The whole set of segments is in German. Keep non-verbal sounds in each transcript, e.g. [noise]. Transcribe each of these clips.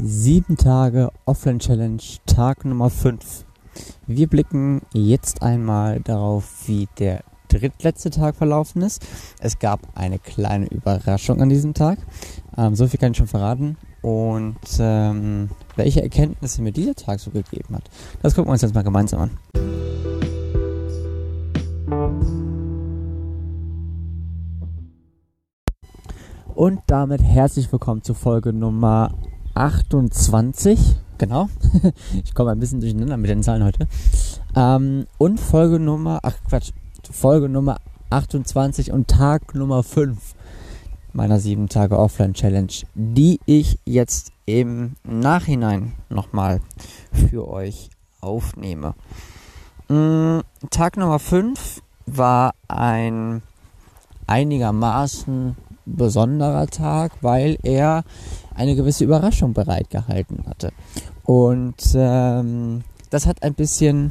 Sieben Tage Offline Challenge, Tag Nummer 5. Wir blicken jetzt einmal darauf, wie der drittletzte Tag verlaufen ist. Es gab eine kleine Überraschung an diesem Tag. Ähm, so viel kann ich schon verraten. Und ähm, welche Erkenntnisse mir dieser Tag so gegeben hat, das gucken wir uns jetzt mal gemeinsam an. Und damit herzlich willkommen zu Folge Nummer 28. Genau. [laughs] ich komme ein bisschen durcheinander mit den Zahlen heute. Ähm, und Folge Nummer, ach Quatsch, Folge Nummer 28 und Tag Nummer 5 meiner 7 Tage Offline Challenge, die ich jetzt im Nachhinein nochmal für euch aufnehme. Mm, Tag Nummer 5 war ein einigermaßen besonderer Tag, weil er eine gewisse Überraschung bereitgehalten hatte. Und ähm, das hat ein bisschen,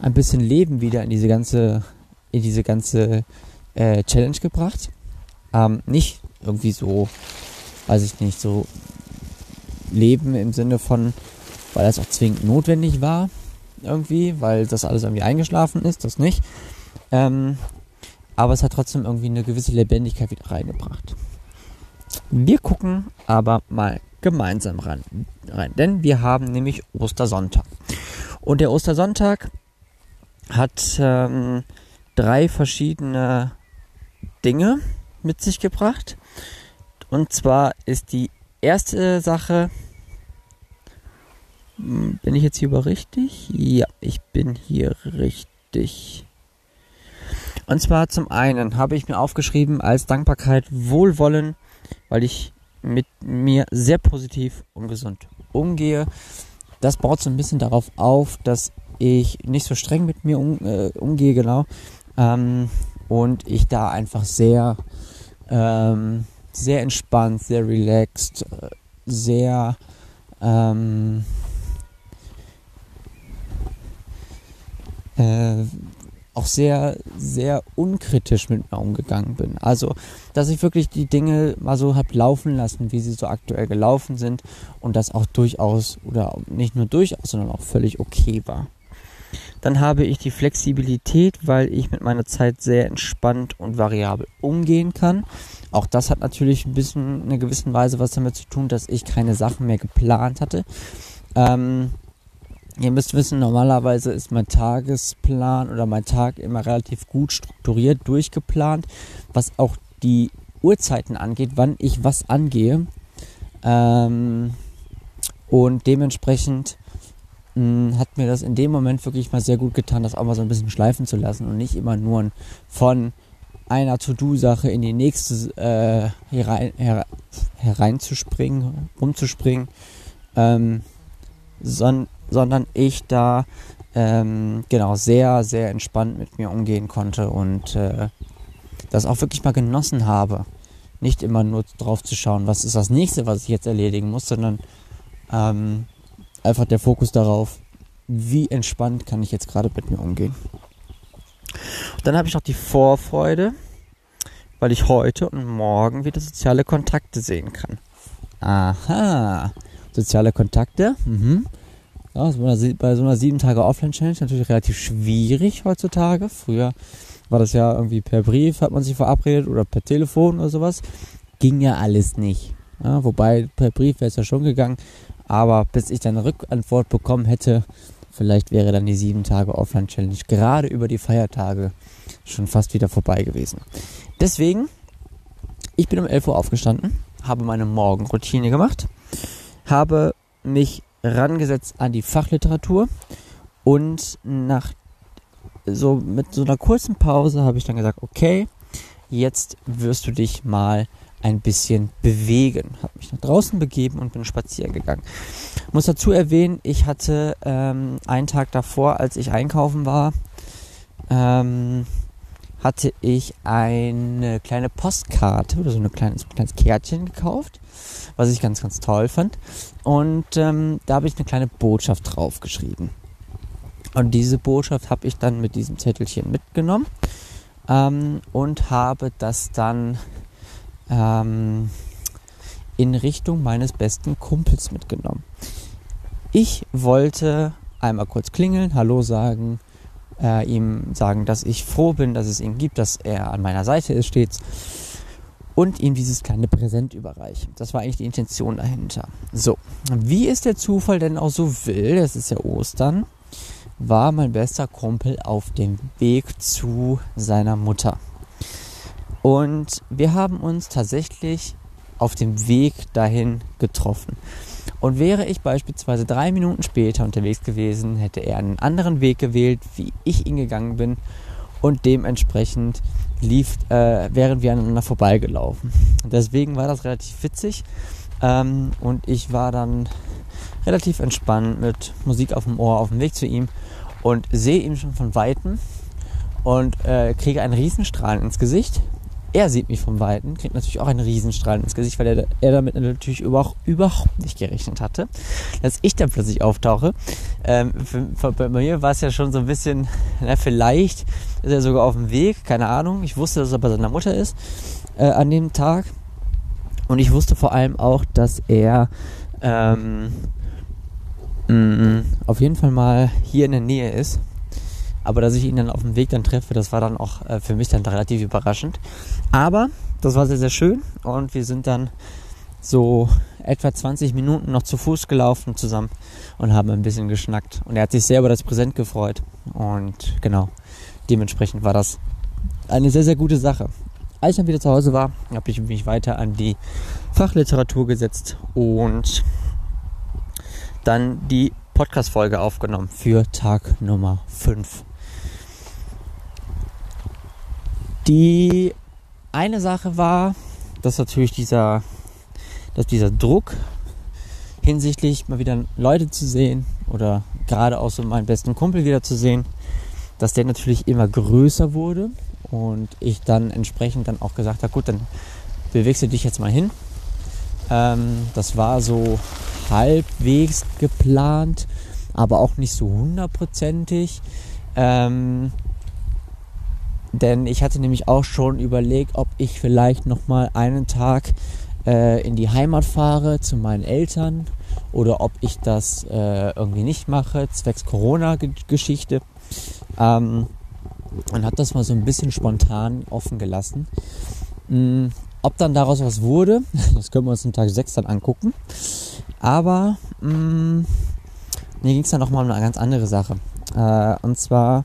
ein bisschen Leben wieder in diese ganze, in diese ganze äh, Challenge gebracht. Ähm, nicht irgendwie so, weiß ich nicht, so Leben im Sinne von, weil das auch zwingend notwendig war, irgendwie, weil das alles irgendwie eingeschlafen ist, das nicht. Ähm, aber es hat trotzdem irgendwie eine gewisse Lebendigkeit wieder reingebracht. Wir gucken aber mal gemeinsam ran, rein, denn wir haben nämlich Ostersonntag. Und der Ostersonntag hat ähm, drei verschiedene Dinge mit sich gebracht. Und zwar ist die erste Sache, hm, bin ich jetzt hier über richtig? Ja, ich bin hier richtig. Und zwar zum einen habe ich mir aufgeschrieben als Dankbarkeit Wohlwollen, weil ich mit mir sehr positiv und gesund umgehe. Das baut so ein bisschen darauf auf, dass ich nicht so streng mit mir um, äh, umgehe, genau. Ähm, und ich da einfach sehr, ähm, sehr entspannt, sehr relaxed, äh, sehr ähm, äh, auch sehr, sehr unkritisch mit mir umgegangen bin. Also, dass ich wirklich die Dinge mal so habe laufen lassen, wie sie so aktuell gelaufen sind und das auch durchaus oder nicht nur durchaus, sondern auch völlig okay war. Dann habe ich die Flexibilität, weil ich mit meiner Zeit sehr entspannt und variabel umgehen kann. Auch das hat natürlich ein bisschen in einer gewissen Weise was damit zu tun, dass ich keine Sachen mehr geplant hatte. Ähm, Ihr müsst wissen, normalerweise ist mein Tagesplan oder mein Tag immer relativ gut strukturiert, durchgeplant, was auch die Uhrzeiten angeht, wann ich was angehe. Ähm, und dementsprechend mh, hm, hat mir das in dem Moment wirklich mal sehr gut getan, das auch mal so ein bisschen schleifen zu lassen und nicht immer nur von einer To-Do-Sache in die nächste äh, herein, her, hereinzuspringen, rumzuspringen, ähm, sondern sondern ich da ähm, genau sehr, sehr entspannt mit mir umgehen konnte und äh, das auch wirklich mal genossen habe. Nicht immer nur drauf zu schauen, was ist das nächste, was ich jetzt erledigen muss, sondern ähm, einfach der Fokus darauf, wie entspannt kann ich jetzt gerade mit mir umgehen. Dann habe ich noch die Vorfreude, weil ich heute und morgen wieder soziale Kontakte sehen kann. Aha, soziale Kontakte. Mhm. Ja, bei so einer 7 Tage Offline-Challenge natürlich relativ schwierig heutzutage. Früher war das ja irgendwie per Brief, hat man sich verabredet oder per Telefon oder sowas. Ging ja alles nicht. Ja, wobei per Brief wäre es ja schon gegangen. Aber bis ich dann eine Rückantwort bekommen hätte, vielleicht wäre dann die 7 Tage Offline-Challenge gerade über die Feiertage schon fast wieder vorbei gewesen. Deswegen, ich bin um 11 Uhr aufgestanden, habe meine Morgenroutine gemacht, habe mich rangesetzt an die Fachliteratur und nach so mit so einer kurzen Pause habe ich dann gesagt, okay, jetzt wirst du dich mal ein bisschen bewegen. Habe mich nach draußen begeben und bin spazieren gegangen. Muss dazu erwähnen, ich hatte ähm, einen Tag davor, als ich einkaufen war, ähm, hatte ich eine kleine Postkarte oder so ein kleines, kleines Kärtchen gekauft, was ich ganz, ganz toll fand. Und ähm, da habe ich eine kleine Botschaft draufgeschrieben. Und diese Botschaft habe ich dann mit diesem Zettelchen mitgenommen ähm, und habe das dann ähm, in Richtung meines besten Kumpels mitgenommen. Ich wollte einmal kurz klingeln, Hallo sagen, äh, ihm sagen, dass ich froh bin, dass es ihn gibt, dass er an meiner Seite ist stets und ihm dieses kleine Präsent überreichen. Das war eigentlich die Intention dahinter. So, wie ist der Zufall denn auch so will, es ist ja Ostern, war mein bester Kumpel auf dem Weg zu seiner Mutter. Und wir haben uns tatsächlich auf dem Weg dahin getroffen. Und wäre ich beispielsweise drei Minuten später unterwegs gewesen, hätte er einen anderen Weg gewählt, wie ich ihn gegangen bin. Und dementsprechend lief, äh, wären wir aneinander vorbeigelaufen. Deswegen war das relativ witzig. Ähm, und ich war dann relativ entspannt mit Musik auf dem Ohr auf dem Weg zu ihm und sehe ihn schon von Weitem und äh, kriege einen Riesenstrahlen ins Gesicht. Er sieht mich von Weitem, kriegt natürlich auch einen Riesenstrahlen ins Gesicht, weil er, er damit natürlich überhaupt, überhaupt nicht gerechnet hatte, dass ich dann plötzlich auftauche. Ähm, für, für, bei mir war es ja schon so ein bisschen, na, vielleicht ist er sogar auf dem Weg, keine Ahnung. Ich wusste, dass er bei seiner Mutter ist äh, an dem Tag. Und ich wusste vor allem auch, dass er ähm, mh, auf jeden Fall mal hier in der Nähe ist. Aber dass ich ihn dann auf dem Weg dann treffe, das war dann auch äh, für mich dann relativ überraschend. Aber das war sehr, sehr schön und wir sind dann so etwa 20 Minuten noch zu Fuß gelaufen zusammen und haben ein bisschen geschnackt. Und er hat sich sehr über das Präsent gefreut. Und genau, dementsprechend war das eine sehr, sehr gute Sache. Als ich dann wieder zu Hause war, habe ich mich weiter an die Fachliteratur gesetzt und dann die Podcast-Folge aufgenommen für Tag Nummer 5. Die eine Sache war, dass natürlich dieser, dass dieser Druck hinsichtlich mal wieder Leute zu sehen oder gerade auch so meinen besten Kumpel wieder zu sehen, dass der natürlich immer größer wurde und ich dann entsprechend dann auch gesagt habe, gut, dann bewegst du dich jetzt mal hin. Ähm, das war so halbwegs geplant, aber auch nicht so hundertprozentig. Ähm, denn ich hatte nämlich auch schon überlegt, ob ich vielleicht noch mal einen Tag äh, in die Heimat fahre zu meinen Eltern oder ob ich das äh, irgendwie nicht mache, zwecks Corona-Geschichte. Ähm, und habe das mal so ein bisschen spontan offen gelassen. Mhm. Ob dann daraus was wurde, [laughs] das können wir uns am Tag 6 dann angucken. Aber mh, mm, mir ging es dann noch mal um eine ganz andere Sache. Äh, und zwar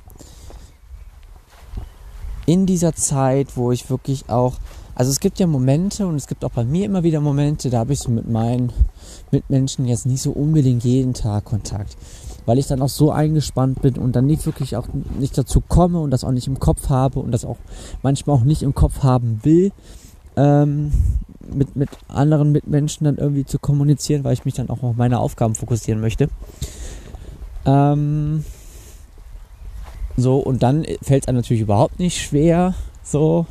in dieser Zeit, wo ich wirklich auch, also es gibt ja Momente und es gibt auch bei mir immer wieder Momente, da habe ich so mit meinen Mitmenschen jetzt nicht so unbedingt jeden Tag Kontakt, weil ich dann auch so eingespannt bin und dann nicht wirklich auch nicht dazu komme und das auch nicht im Kopf habe und das auch manchmal auch nicht im Kopf haben will, ähm, mit, mit anderen Mitmenschen dann irgendwie zu kommunizieren, weil ich mich dann auch auf meine Aufgaben fokussieren möchte. Ähm, so, und dann fällt es einem natürlich überhaupt nicht schwer, so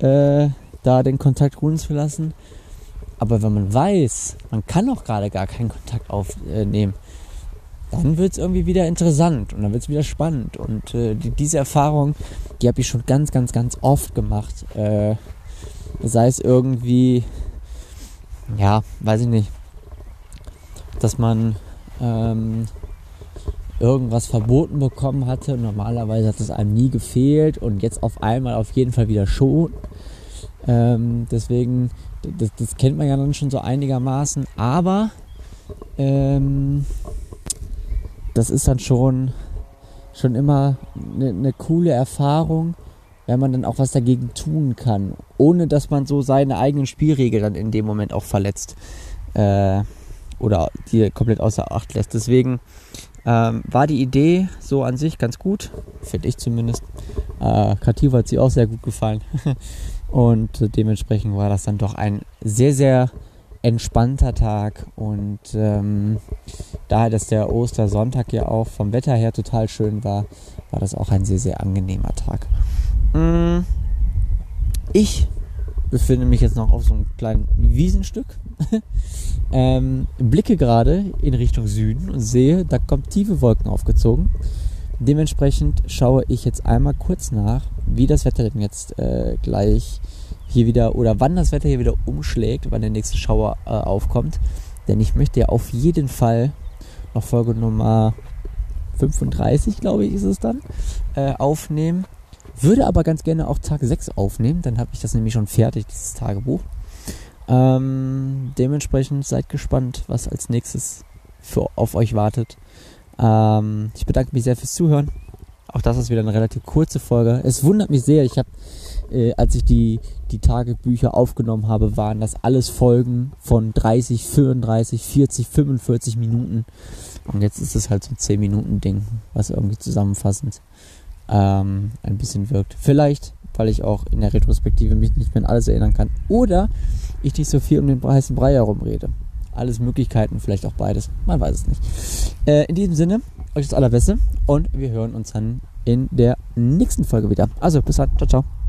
äh, da den Kontakt ruhen zu lassen. Aber wenn man weiß, man kann auch gerade gar keinen Kontakt aufnehmen, dann wird es irgendwie wieder interessant und dann wird es wieder spannend. Und äh, die, diese Erfahrung, die habe ich schon ganz, ganz, ganz oft gemacht. Äh, sei es irgendwie, ja, weiß ich nicht, dass man ähm, irgendwas verboten bekommen hatte. Normalerweise hat es einem nie gefehlt und jetzt auf einmal auf jeden Fall wieder schon. Ähm, deswegen, das, das, kennt man ja dann schon so einigermaßen. Aber ähm, das ist dann schon, schon immer eine, eine coole Erfahrung, wenn man dann auch was dagegen tun kann, ohne dass man so seine eigenen Spielregeln dann in dem Moment auch verletzt äh, oder die komplett außer Acht lässt. Deswegen ähm, war die Idee so an sich ganz gut, finde ich zumindest. Äh, Kreativ hat sie auch sehr gut gefallen. [laughs] und dementsprechend war das dann doch ein sehr, sehr entspannter Tag. Und ähm, daher, dass der Ostersonntag ja auch vom Wetter her total schön war, war das auch ein sehr, sehr angenehmer Tag. Mm, ich befinde mich jetzt noch auf so einem kleinen Wiesenstück. [laughs] ähm, blicke gerade in Richtung Süden und sehe, da kommt tiefe Wolken aufgezogen. Dementsprechend schaue ich jetzt einmal kurz nach, wie das Wetter denn jetzt äh, gleich hier wieder oder wann das Wetter hier wieder umschlägt, wann der nächste Schauer äh, aufkommt. Denn ich möchte ja auf jeden Fall noch Folge Nummer 35, glaube ich, ist es dann, äh, aufnehmen. Würde aber ganz gerne auch Tag 6 aufnehmen, dann habe ich das nämlich schon fertig, dieses Tagebuch. Ähm, dementsprechend seid gespannt, was als nächstes für, auf euch wartet. Ähm, ich bedanke mich sehr fürs Zuhören. Auch das ist wieder eine relativ kurze Folge. Es wundert mich sehr, ich habe, äh, als ich die, die Tagebücher aufgenommen habe, waren das alles Folgen von 30, 35, 40, 45 Minuten. Und jetzt ist es halt so ein 10 Minuten Ding, was irgendwie zusammenfassend ähm, ein bisschen wirkt. Vielleicht, weil ich auch in der Retrospektive mich nicht mehr an alles erinnern kann. Oder ich nicht so viel um den heißen Brei herum rede. Alles Möglichkeiten, vielleicht auch beides. Man weiß es nicht. Äh, in diesem Sinne, euch das Allerbeste und wir hören uns dann in der nächsten Folge wieder. Also, bis dann. Ciao, ciao.